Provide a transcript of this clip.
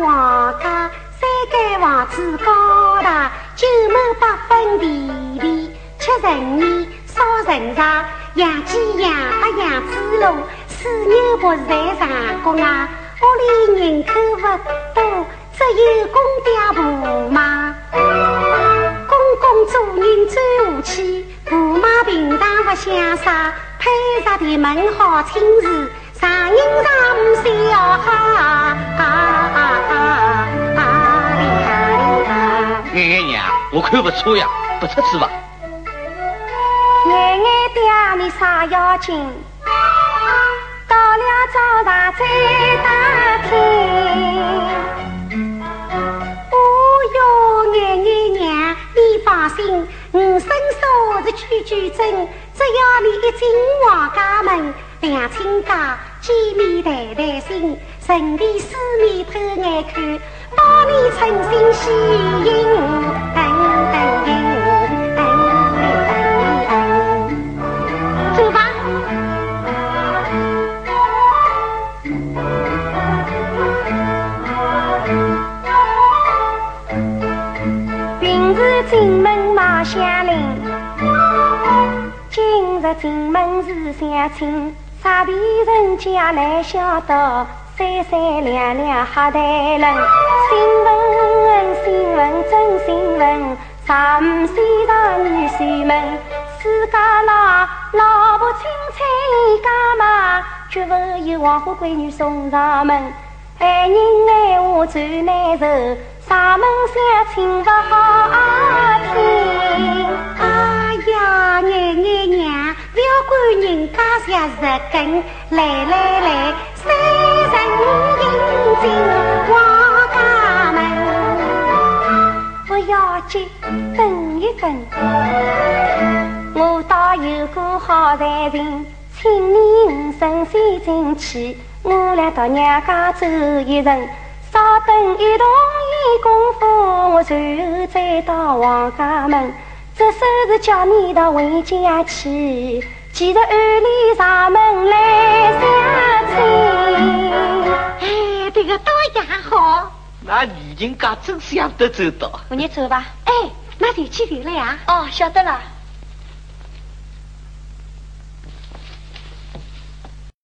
王家三间房子高大，九亩八分地里，吃人面，烧人茶，养鸡养鸭养猪猡，四牛八在上国啊，屋里人口不多，只有公爹婆妈。公公做人最和气，婆妈平常不想啥，配着的门好亲事，上人上爷爷娘，我看不错呀，不出去吧。爷爷爹，你啥要紧？到了早上再打听。哦哟，爷爷娘，你放心，我身手是句句真，只要你一进王家门，两亲家见面谈谈心，顺便四面偷眼看。你诚心喜迎，走吧。平日进门马相邻，今日进门是相亲，啥别人家来晓得？三三两两瞎谈论，新闻新闻真新闻，上午西上女婿们，自家老老婆亲亲一家嘛，绝不有黄花闺女送上门，爱人爱我最难受，上门相亲不好不要管人家下日根，来来来。三人迎进王家门，不要急，等一等。我倒有个好财情，请你五神先进去，我俩到娘家走一程。稍等一动一功夫，我随后再到王家门。这手是叫你到回家去。记得暗里上门来相亲，哎，这个倒也好。那女人家真想得周到。我你走吧。哎，那就去留了呀。哦，晓得了。